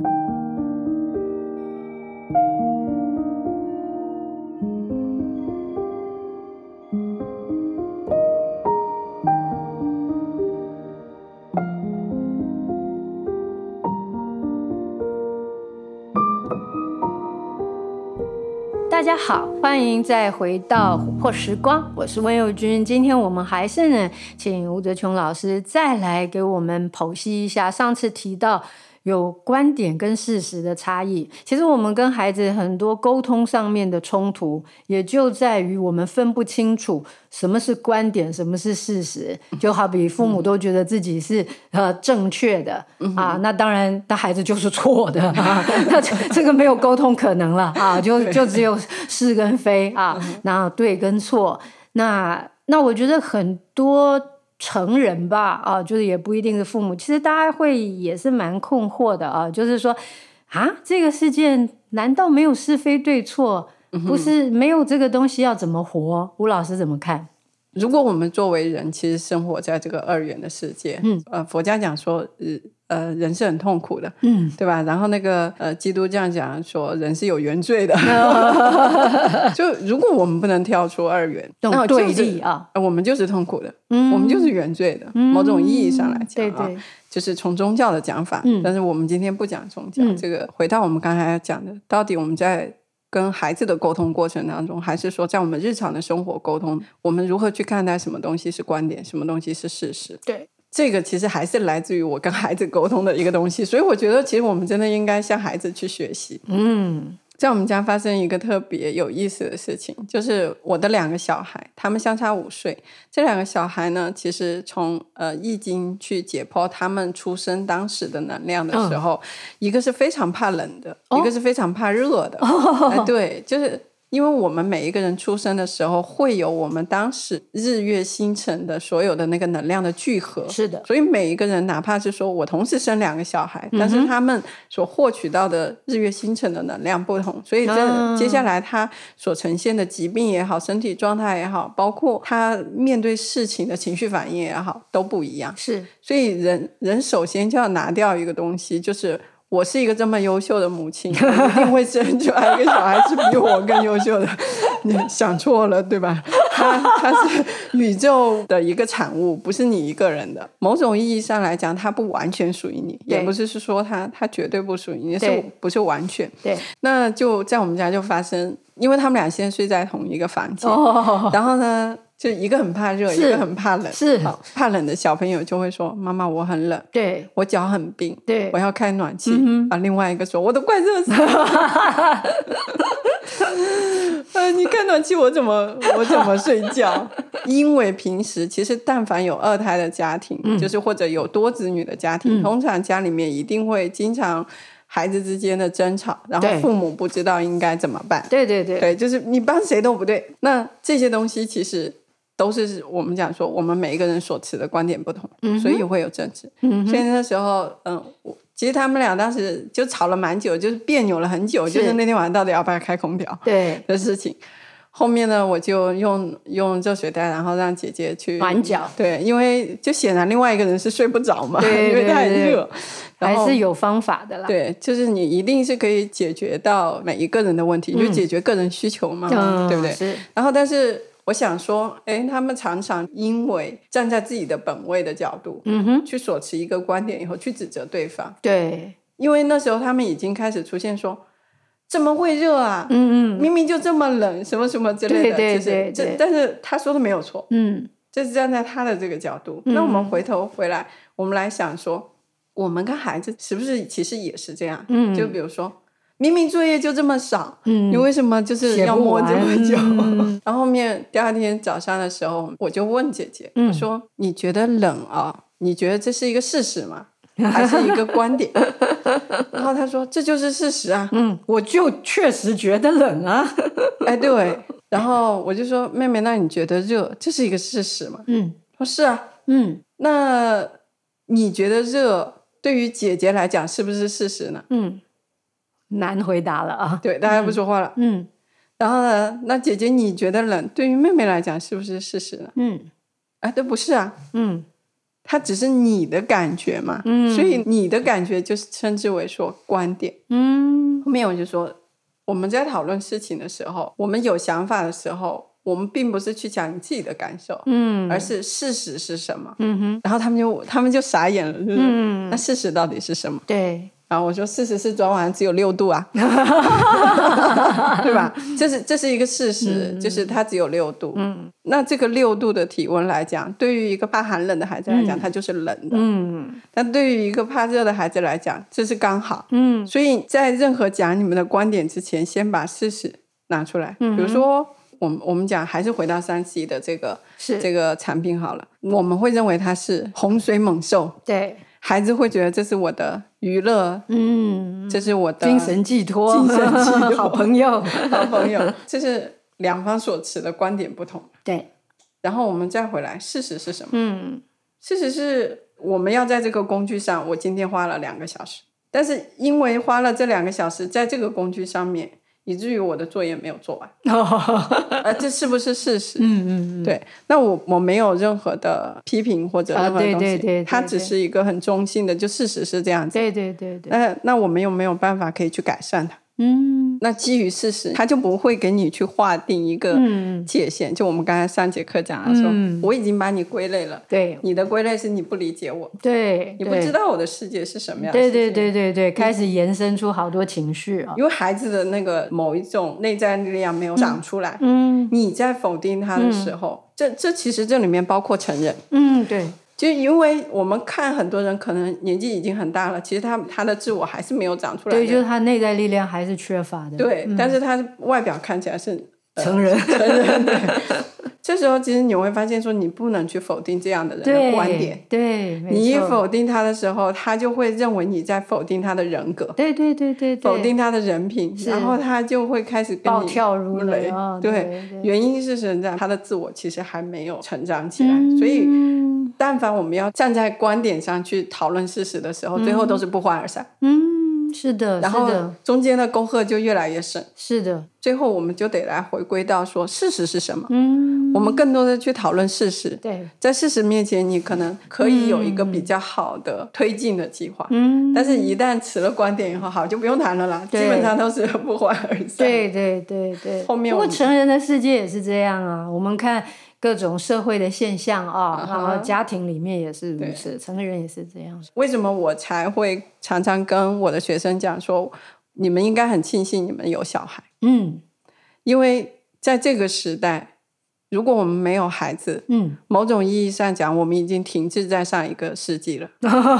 大家好，欢迎再回到琥珀时光，我是温佑君。今天我们还是呢，请吴泽琼老师再来给我们剖析一下上次提到。有观点跟事实的差异，其实我们跟孩子很多沟通上面的冲突，也就在于我们分不清楚什么是观点，什么是事实。就好比父母都觉得自己是呃正确的啊，那当然，那孩子就是错的啊，那这个没有沟通可能了啊，就就只有是跟非啊，然后对跟错。那那我觉得很多。成人吧，啊，就是也不一定是父母。其实大家会也是蛮困惑的啊，就是说，啊，这个世界难道没有是非对错？不是没有这个东西要怎么活？吴老师怎么看？如果我们作为人，其实生活在这个二元的世界，嗯，呃，佛家讲说，呃，人是很痛苦的，嗯，对吧？然后那个呃，基督教讲说，人是有原罪的。就如果我们不能跳出二元，那对立啊，我们就是痛苦的，嗯，我们就是原罪的。某种意义上来讲，对对，就是从宗教的讲法。但是我们今天不讲宗教，这个回到我们刚才讲的，到底我们在跟孩子的沟通过程当中，还是说在我们日常的生活沟通，我们如何去看待什么东西是观点，什么东西是事实？对。这个其实还是来自于我跟孩子沟通的一个东西，所以我觉得其实我们真的应该向孩子去学习。嗯，在我们家发生一个特别有意思的事情，就是我的两个小孩，他们相差五岁。这两个小孩呢，其实从呃易经去解剖他们出生当时的能量的时候，哦、一个是非常怕冷的，哦、一个是非常怕热的。哦、哎，对，就是。因为我们每一个人出生的时候，会有我们当时日月星辰的所有的那个能量的聚合。是的，所以每一个人，哪怕是说我同时生两个小孩，嗯、但是他们所获取到的日月星辰的能量不同，所以这接下来他所呈现的疾病也好，身体状态也好，包括他面对事情的情绪反应也好，都不一样。是，所以人人首先就要拿掉一个东西，就是。我是一个这么优秀的母亲，我一定会生出来一个小孩是比我更优秀的。你想错了，对吧？他他是宇宙的一个产物，不是你一个人的。某种意义上来讲，它不完全属于你，也不是是说它它绝对不属于你，是不是完全？对。那就在我们家就发生，因为他们俩现在睡在同一个房间，oh. 然后呢。就一个很怕热，一个很怕冷。是怕冷的小朋友就会说：“妈妈，我很冷，对我脚很冰，对我要开暖气。嗯”啊，另外一个说：“我都快热死了。”啊，你开暖气，我怎么我怎么睡觉？因为平时其实但凡有二胎的家庭，嗯、就是或者有多子女的家庭，嗯、通常家里面一定会经常孩子之间的争吵，然后父母不知道应该怎么办。对对对，对，就是你帮谁都不对。那这些东西其实。都是我们讲说，我们每一个人所持的观点不同，嗯、所以会有争执。嗯、所以那时候，嗯，我其实他们俩当时就吵了蛮久，就是别扭了很久，是就是那天晚上到底要不要开空调对 的事情。后面呢，我就用用热水袋，然后让姐姐去暖脚。对，因为就显然另外一个人是睡不着嘛，对对对对，因为太热。还是有方法的啦。对，就是你一定是可以解决到每一个人的问题，嗯、就解决个人需求嘛，嗯、对不对？是。然后，但是。我想说，哎，他们常常因为站在自己的本位的角度，嗯哼，去所持一个观点以后，去指责对方。对，因为那时候他们已经开始出现说，怎么会热啊？嗯嗯，明明就这么冷，什么什么之类的。对对对，这但是他说的没有错，嗯，这是站在他的这个角度。那我们回头回来，我们来想说，我们跟孩子是不是其实也是这样？嗯，就比如说。明明作业就这么少，嗯，你为什么就是要磨这么久？然后后面第二天早上的时候，我就问姐姐，我说：“你觉得冷啊？你觉得这是一个事实吗？还是一个观点？”然后她说：“这就是事实啊。”嗯，我就确实觉得冷啊。哎，对。然后我就说：“妹妹，那你觉得热，这是一个事实吗？”嗯，说是啊。嗯，那你觉得热对于姐姐来讲是不是事实呢？嗯。难回答了啊！对，大家不说话了。嗯，然后呢？那姐姐你觉得冷，对于妹妹来讲是不是事实呢？嗯，哎，都不是啊。嗯，它只是你的感觉嘛，嗯，所以你的感觉就是称之为说观点，嗯，后面我就说我们在讨论事情的时候，我们有想法的时候，我们并不是去讲你自己的感受，嗯，而是事实是什么，嗯哼，然后他们就他们就傻眼了，就是，嗯，那事实到底是什么？对。然后我说，事实是昨晚只有六度啊，对吧？这是这是一个事实，嗯、就是它只有六度。嗯，那这个六度的体温来讲，对于一个怕寒冷的孩子来讲，嗯、它就是冷的。嗯，但对于一个怕热的孩子来讲，这是刚好。嗯，所以在任何讲你们的观点之前，先把事实拿出来。嗯，比如说，我们我们讲还是回到三 C 的这个是这个产品好了，我们会认为它是洪水猛兽。对。孩子会觉得这是我的娱乐，嗯，这是我的精神寄托，精神寄托，好朋友，好朋友，这是两方所持的观点不同。对，然后我们再回来，事实是什么？嗯，事实是我们要在这个工具上，我今天花了两个小时，但是因为花了这两个小时在这个工具上面。以至于我的作业没有做完，呃，这是不是事实？嗯嗯嗯，对。那我我没有任何的批评或者任何东西，它只是一个很中性的，就事实是这样子。对对对对。那那我们有没有办法可以去改善它？嗯，那基于事实，他就不会给你去划定一个界限。就我们刚才上节课讲的说，我已经把你归类了。对，你的归类是你不理解我，对，你不知道我的世界是什么样。对对对对对，开始延伸出好多情绪啊。因为孩子的那个某一种内在力量没有长出来，嗯，你在否定他的时候，这这其实这里面包括成人，嗯，对。就因为我们看很多人可能年纪已经很大了，其实他他的自我还是没有长出来。对，就是他内在力量还是缺乏的。对，嗯、但是他外表看起来是、呃、成人。成人对。这时候，其实你会发现，说你不能去否定这样的人的观点。对，对你一否定他的时候，他就会认为你在否定他的人格。对对对对，否定他的人品，然后他就会开始跟你暴跳如雷。对，对对原因是什么？他的自我其实还没有成长起来，嗯、所以，但凡我们要站在观点上去讨论事实的时候，嗯、最后都是不欢而散。嗯。是的，然后中间的沟壑就越来越深。是的，最后我们就得来回归到说事实是什么。嗯，我们更多的去讨论事实。对，在事实面前，你可能可以有一个比较好的推进的计划。嗯，但是一旦持了观点以后，好，就不用谈了啦。基本上都是 不欢而散。对对对对。后面，不过成人的世界也是这样啊。我们看。各种社会的现象啊，然后家庭里面也是如此，成人也是这样。为什么我才会常常跟我的学生讲说，你们应该很庆幸你们有小孩？嗯，因为在这个时代，如果我们没有孩子，嗯，某种意义上讲，我们已经停滞在上一个世纪了。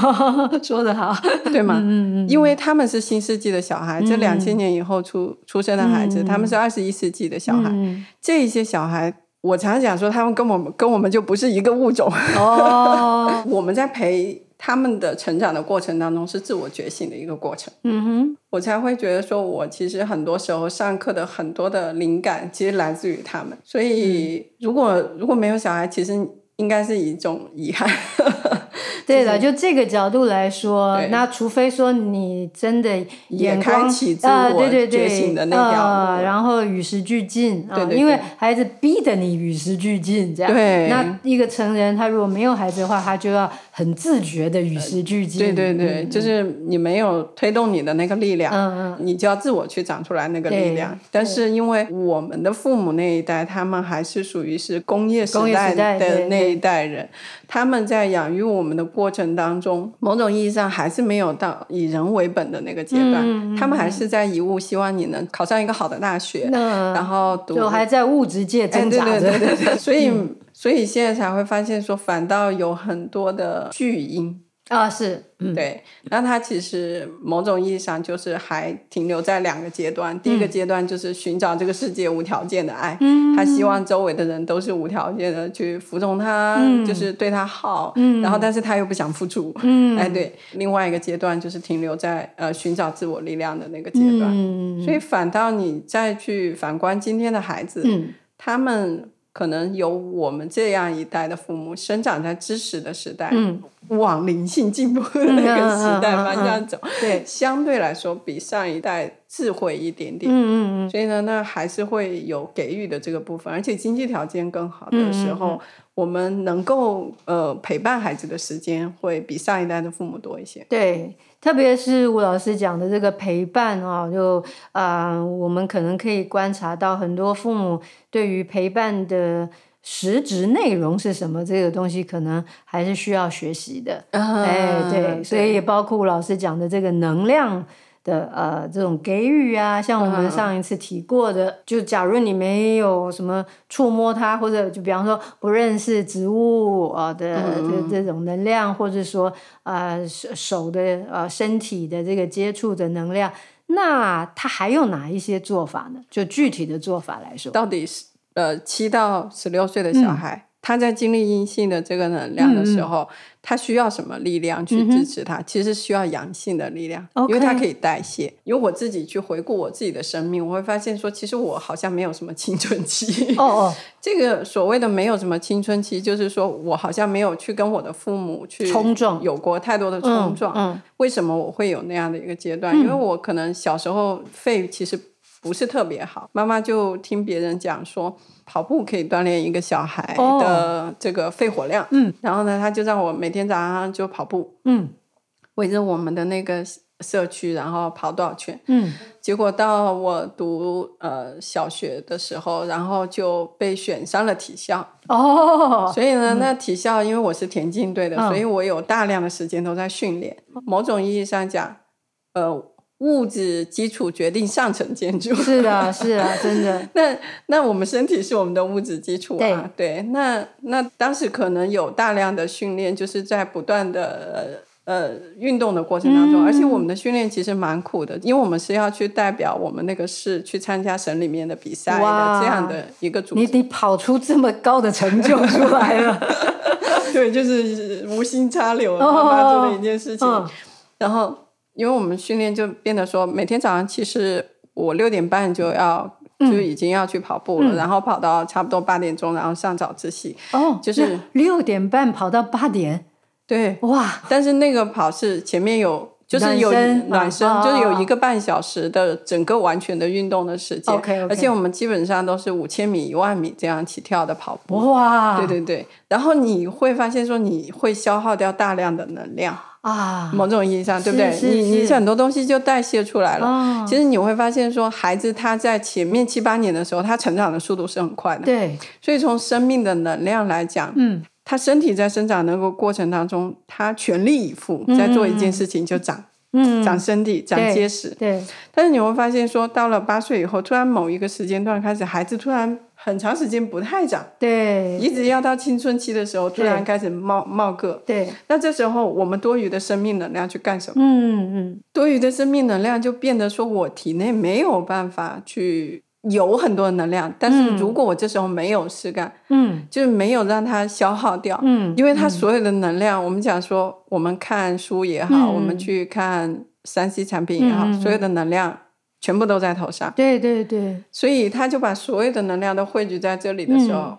说得好，对吗？嗯嗯，因为他们是新世纪的小孩，这两千年以后出出生的孩子，他们是二十一世纪的小孩，这一些小孩。我常常讲说，他们跟我们跟我们就不是一个物种。哦，我们在陪他们的成长的过程当中，是自我觉醒的一个过程。嗯哼，我才会觉得说，我其实很多时候上课的很多的灵感，其实来自于他们。所以，如果如果没有小孩，其实应该是一种遗憾。对的，就这个角度来说，那除非说你真的也开启自我觉醒的那条，然后与时俱进啊，因为孩子逼得你与时俱进，这样。那一个成人他如果没有孩子的话，他就要很自觉的与时俱进。对对对，就是你没有推动你的那个力量，嗯嗯，你就要自我去长出来那个力量。但是因为我们的父母那一代，他们还是属于是工业时代的那一代人，他们在养育我们的过程当中，某种意义上还是没有到以人为本的那个阶段，嗯、他们还是在以物希望你能考上一个好的大学，嗯、然后读，就还在物质界挣扎着，哎、对，对，对对对，所以、嗯、所以现在才会发现说，反倒有很多的巨婴。啊，是，嗯、对，那他其实某种意义上就是还停留在两个阶段。嗯、第一个阶段就是寻找这个世界无条件的爱，嗯、他希望周围的人都是无条件的去服从他，嗯、就是对他好，嗯、然后但是他又不想付出，嗯、哎，对。另外一个阶段就是停留在呃寻找自我力量的那个阶段，嗯、所以反倒你再去反观今天的孩子，嗯、他们。可能有我们这样一代的父母生长在知识的时代，嗯、往灵性进步的那个时代方向走，对，相对来说比上一代智慧一点点，嗯嗯嗯，所以呢，那还是会有给予的这个部分，而且经济条件更好的时候。我们能够呃陪伴孩子的时间会比上一代的父母多一些。对，特别是吴老师讲的这个陪伴啊，就啊、呃，我们可能可以观察到很多父母对于陪伴的实质内容是什么，这个东西可能还是需要学习的。啊、哎，对，对，所以也包括吴老师讲的这个能量。的呃，这种给予啊，像我们上一次提过的，嗯、就假如你没有什么触摸它，或者就比方说不认识植物啊的这、嗯、这种能量，或者说呃手的呃身体的这个接触的能量，那它还有哪一些做法呢？就具体的做法来说，到底是呃七到十六岁的小孩。嗯他在经历阴性的这个能量的时候，嗯、他需要什么力量去支持他？嗯、其实需要阳性的力量因为他可以代谢。因为我自己去回顾我自己的生命，我会发现说，其实我好像没有什么青春期。哦哦，这个所谓的没有什么青春期，就是说我好像没有去跟我的父母去冲撞，有过太多的冲撞。嗯嗯、为什么我会有那样的一个阶段？嗯、因为我可能小时候肺其实不是特别好，妈妈就听别人讲说。跑步可以锻炼一个小孩的这个肺活量，嗯，然后呢，他就让我每天早上就跑步，嗯，围着我们的那个社区，然后跑多少圈，嗯，结果到我读呃小学的时候，然后就被选上了体校，哦，所以呢，那体校因为我是田径队的，所以我有大量的时间都在训练，某种意义上讲，呃。物质基础决定上层建筑，是的，是啊，真的。那那我们身体是我们的物质基础啊，对，对。那那当时可能有大量的训练，就是在不断的呃运动的过程当中，嗯、而且我们的训练其实蛮苦的，因为我们是要去代表我们那个市去参加省里面的比赛的这样的一个组织。你你跑出这么高的成就出来了，对，就是无心插柳妈妈做的一件事情，哦、然后。因为我们训练就变得说，每天早上其实我六点半就要就已经要去跑步了，嗯、然后跑到差不多八点钟，然后上早自习。哦，就是六点半跑到八点，对，哇！但是那个跑是前面有，就是有暖身，就是有一个半小时的整个完全的运动的时间。OK，, okay 而且我们基本上都是五千米、一万米这样起跳的跑步。哇！对对对，然后你会发现说，你会消耗掉大量的能量。啊，某种意义上，对不对？你你很多东西就代谢出来了。哦、其实你会发现，说孩子他在前面七八年的时候，他成长的速度是很快的。对，所以从生命的能量来讲，嗯，他身体在生长的那个过程当中，他全力以赴在做一件事情，就长。长身体，长结实。对，对，但是你会发现，说到了八岁以后，突然某一个时间段开始，孩子突然很长时间不太长。对，一直要到青春期的时候，突然开始冒冒个。对，那这时候我们多余的生命能量去干什么？嗯嗯，多余的生命能量就变得说我体内没有办法去。有很多能量，但是如果我这时候没有事干，嗯，就是没有让它消耗掉，嗯，因为它所有的能量，嗯、我们讲说，我们看书也好，嗯、我们去看三 C 产品也好，嗯、所有的能量全部都在头上，对对对，所以他就把所有的能量都汇聚在这里的时候，嗯、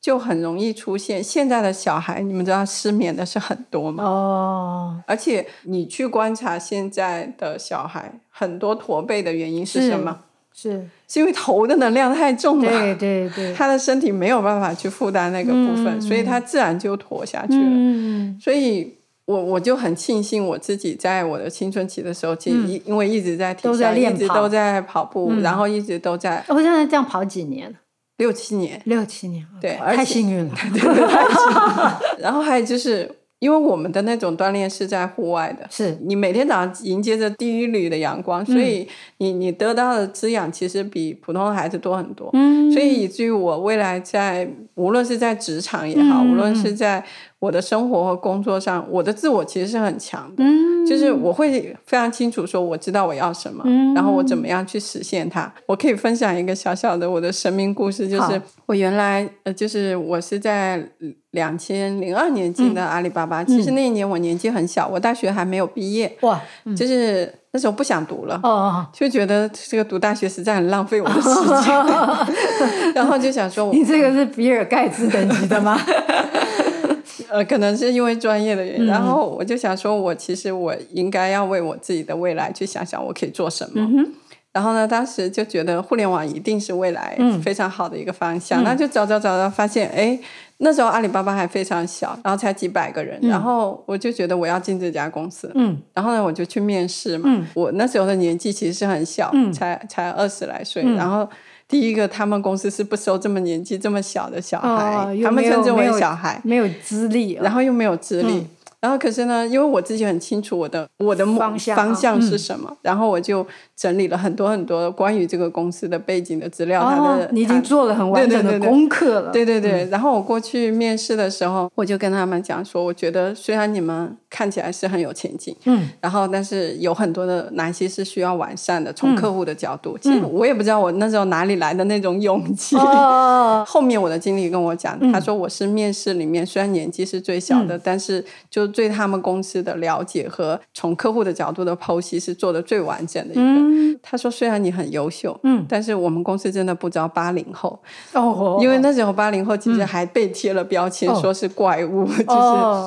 就很容易出现现在的小孩，你们知道失眠的是很多吗？哦，而且你去观察现在的小孩，很多驼背的原因是什么？是，是因为头的能量太重了，对对对，他的身体没有办法去负担那个部分，嗯、所以他自然就驼下去了。嗯、所以我我就很庆幸我自己在我的青春期的时候，其实因因为一直在体校，一直都在跑步，嗯、然后一直都在。我现在这样跑几年？六七年，六七年，对，太幸运了。对对对，太幸运了。然后还有就是。因为我们的那种锻炼是在户外的，是。你每天早上迎接着第一缕的阳光，所以你你得到的滋养其实比普通的孩子多很多。嗯，所以以至于我未来在无论是在职场也好，无论是在我的生活和工作上，我的自我其实是很强的。嗯，就是我会非常清楚说，我知道我要什么，然后我怎么样去实现它。我可以分享一个小小的我的生命故事，就是我原来呃，就是我是在。两千零二年进的阿里巴巴，嗯、其实那一年我年纪很小，嗯、我大学还没有毕业，哇，嗯、就是那时候不想读了，哦、就觉得这个读大学实在很浪费我的时间，哦、然后就想说，你这个是比尔盖茨等级的吗？呃，可能是因为专业的原因，嗯、然后我就想说，我其实我应该要为我自己的未来去想想，我可以做什么。嗯然后呢，当时就觉得互联网一定是未来非常好的一个方向，嗯、那就找找找找，发现哎，那时候阿里巴巴还非常小，然后才几百个人，嗯、然后我就觉得我要进这家公司，嗯，然后呢，我就去面试嘛，嗯、我那时候的年纪其实是很小，嗯、才才二十来岁，嗯、然后第一个他们公司是不收这么年纪这么小的小孩，哦、他们称之为小孩，没有资历、哦，然后又没有资历。嗯然后可是呢，因为我自己很清楚我的我的方向方向是什么，嗯、然后我就整理了很多很多关于这个公司的背景的资料。哦、他的你已经做了很完整的功课了。对对对，对，对，对、嗯。然后我过去面试的时候，我就跟他们讲说，我觉得虽然你们看起来是很有前景，嗯，然后但是有很多的哪些是需要完善的，从客户的角度，嗯、其实我也不知道我那时候哪里来的那种勇气。哦、后面我的经理跟我讲，嗯、他说我是面试里面虽然年纪是最小的，嗯、但是就对他们公司。的了解和从客户的角度的剖析是做的最完整的一个。嗯、他说：“虽然你很优秀，嗯，但是我们公司真的不招八零后哦，因为那时候八零后其实还被贴了标签，说是怪物，哦、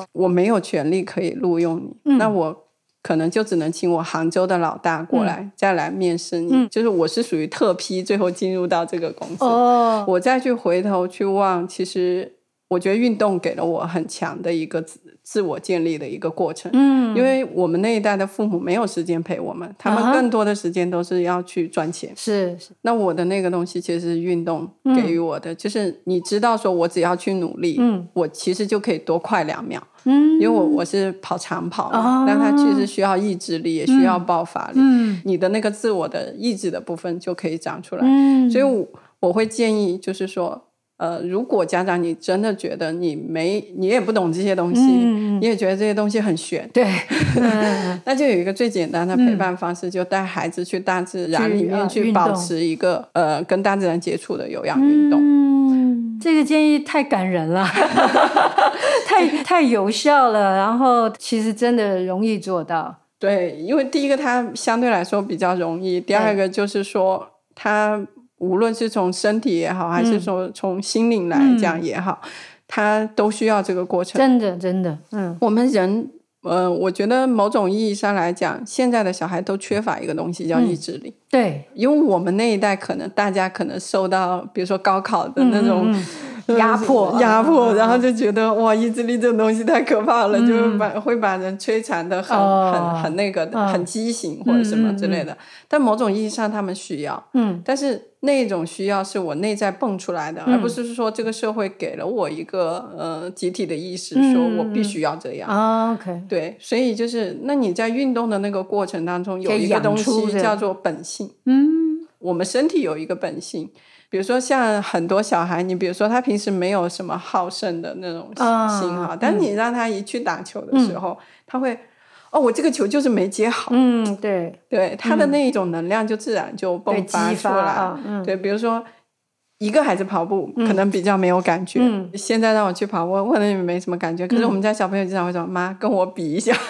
就是我没有权利可以录用你，嗯、那我可能就只能请我杭州的老大过来、嗯、再来面试你。嗯、就是我是属于特批，最后进入到这个公司，哦、我再去回头去望，其实我觉得运动给了我很强的一个。”自我建立的一个过程，嗯，因为我们那一代的父母没有时间陪我们，他们更多的时间都是要去赚钱。是是，那我的那个东西其实是运动给予我的，嗯、就是你知道说，我只要去努力，嗯，我其实就可以多快两秒，嗯，因为我我是跑长跑嘛，但它其实需要意志力，也需要爆发力，嗯，你的那个自我的意志的部分就可以长出来，嗯，所以我我会建议就是说。呃，如果家长你真的觉得你没，你也不懂这些东西，嗯、你也觉得这些东西很玄，对，那就有一个最简单的陪伴方式，嗯、就带孩子去大自然里面去保持一个呃跟大自然接触的有氧运动。嗯，这个建议太感人了，太太有效了，然后其实真的容易做到。对，因为第一个它相对来说比较容易，第二个就是说它。无论是从身体也好，还是说从心灵来讲也好，嗯、它都需要这个过程。真的，真的，嗯，我们人，呃，我觉得某种意义上来讲，现在的小孩都缺乏一个东西，叫意志力。嗯、对，因为我们那一代可能大家可能受到，比如说高考的那种。嗯嗯压迫，压迫，然后就觉得哇，意志力这种东西太可怕了，就会把会把人摧残的很很很那个的，很畸形或者什么之类的。但某种意义上，他们需要，嗯，但是那种需要是我内在蹦出来的，而不是说这个社会给了我一个呃集体的意识，说我必须要这样。OK，对，所以就是那你在运动的那个过程当中，有一个东西叫做本性。嗯，我们身体有一个本性。比如说，像很多小孩，你比如说他平时没有什么好胜的那种心哈，但你让他一去打球的时候，他会哦，我这个球就是没接好。嗯，对对，他的那一种能量就自然就迸发出来。对，比如说一个孩子跑步可能比较没有感觉，现在让我去跑步，我可能也没什么感觉。可是我们家小朋友经常会说：“妈，跟我比一下。”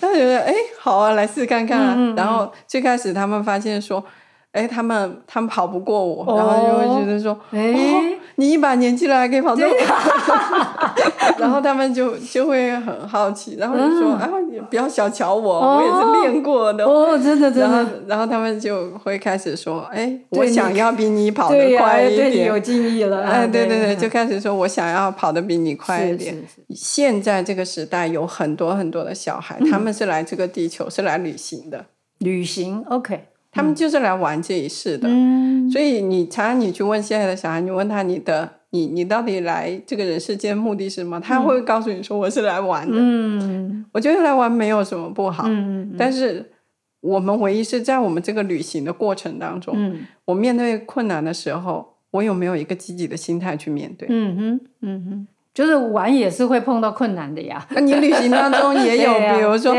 他觉得哎，好啊，来试看看啊。然后最开始他们发现说。哎，他们他们跑不过我，然后就会觉得说，哦，你一把年纪了还可以跑这么快，然后他们就就会很好奇，然后就说啊，你不要小瞧我，我也是练过的哦，真的真的。然后然后他们就会开始说，哎，我想要比你跑得快一点，有敬意了。哎，对对对，就开始说我想要跑得比你快一点。现在这个时代有很多很多的小孩，他们是来这个地球是来旅行的，旅行，OK。他们就是来玩这一世的，嗯、所以你常常你去问现在的小孩，你问他你的你你到底来这个人世间目的是什么？他会告诉你说我是来玩的。嗯、我觉得来玩没有什么不好，嗯、但是我们唯一是在我们这个旅行的过程当中，嗯、我面对困难的时候，我有没有一个积极的心态去面对？嗯哼，嗯哼。就是玩也是会碰到困难的呀。那你旅行当中也有，比如说，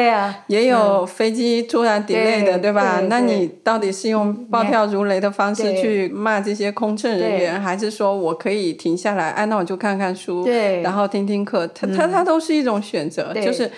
也有飞机突然 delay 的，对吧？那你到底是用暴跳如雷的方式去骂这些空乘人员，还是说我可以停下来，哎，那我就看看书，然后听听课？它它它都是一种选择，就是。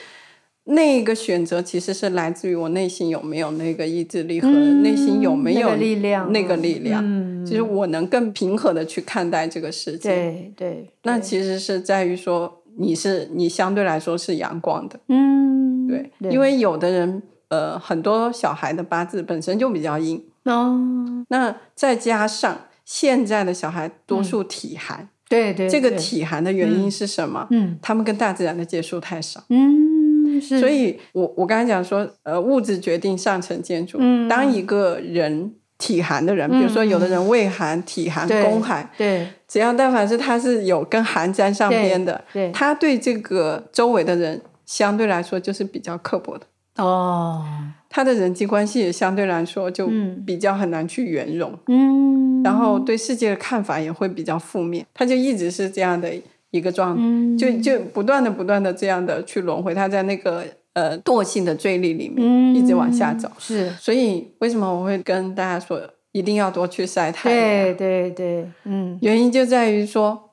那个选择其实是来自于我内心有没有那个意志力和内心有没有力量，那个力量，就是我能更平和的去看待这个世界。对对，那其实是在于说你是你相对来说是阳光的，嗯，对，因为有的人呃，很多小孩的八字本身就比较阴哦，那再加上现在的小孩多数体寒，嗯、对，对对，这个体寒的原因是什么？嗯，他们跟大自然的接触太少，嗯，是，所以我我刚才讲说，呃，物质决定上层建筑，嗯，当一个人。体寒的人，比如说有的人胃寒、嗯、体寒、宫寒，对，只要但凡是他是有跟寒沾上边的，对，对他对这个周围的人相对来说就是比较刻薄的哦，他的人际关系也相对来说就比较很难去圆融，嗯，然后对世界的看法也会比较负面，他就一直是这样的一个状态，嗯、就就不断的不断的这样的去轮回，他在那个。呃，惰性的罪力里面一直往下走，嗯、是，所以为什么我会跟大家说一定要多去晒太阳？对对对，嗯，原因就在于说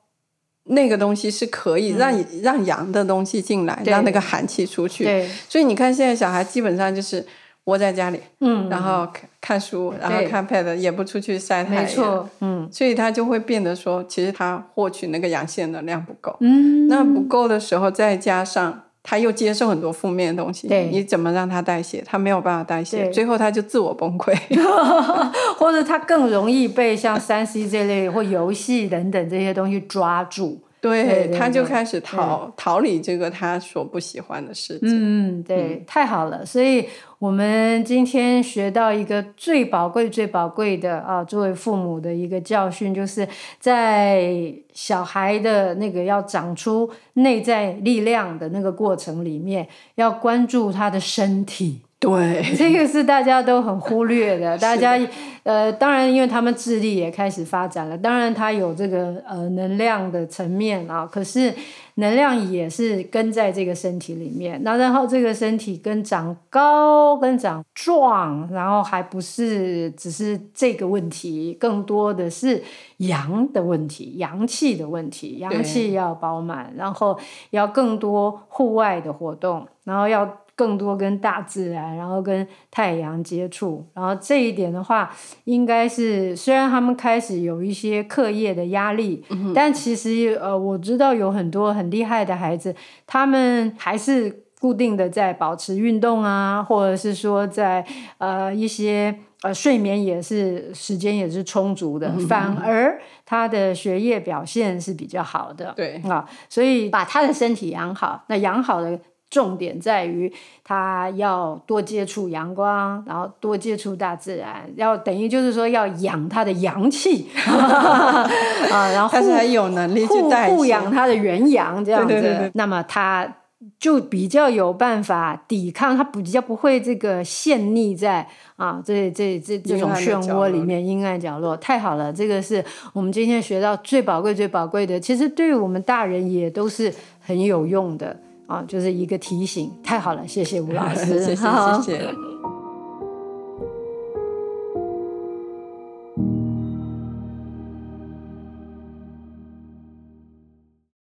那个东西是可以让、嗯、让阳的东西进来，让那个寒气出去。对，所以你看现在小孩基本上就是窝在家里，嗯，然后看书，然后看 pad，也不出去晒太阳，没错，嗯，所以他就会变得说，其实他获取那个阳性能量不够，嗯，那不够的时候，再加上。他又接受很多负面的东西，对，你怎么让他代谢？他没有办法代谢，最后他就自我崩溃，或者他更容易被像三 C 这类或游戏等等这些东西抓住。对，他就开始逃逃离这个他所不喜欢的事情。嗯，对，嗯、太好了。所以我们今天学到一个最宝贵、最宝贵的啊，作为父母的一个教训，就是在小孩的那个要长出内在力量的那个过程里面，要关注他的身体。对，这个是大家都很忽略的。大家呃，当然，因为他们智力也开始发展了，当然他有这个呃能量的层面啊。可是能量也是跟在这个身体里面。那然后这个身体跟长高、跟长壮，然后还不是只是这个问题，更多的是阳的问题、阳气的问题。阳气要饱满，然后要更多户外的活动，然后要。更多跟大自然，然后跟太阳接触，然后这一点的话，应该是虽然他们开始有一些课业的压力，嗯、但其实呃，我知道有很多很厉害的孩子，他们还是固定的在保持运动啊，或者是说在呃一些呃睡眠也是时间也是充足的，嗯、反而他的学业表现是比较好的。对啊，所以把他的身体养好，那养好的。重点在于他要多接触阳光，然后多接触大自然，要等于就是说要养他的阳气 啊，然后他才有能力去带护养他的元阳这样子。对对对对，那么他就比较有办法抵抗，他比较不会这个陷溺在啊这这这这种漩涡里面阴暗角落。太好了，这个是我们今天学到最宝贵最宝贵的，其实对于我们大人也都是很有用的。啊，就是一个提醒，太好了，谢谢吴老师，谢 谢谢谢。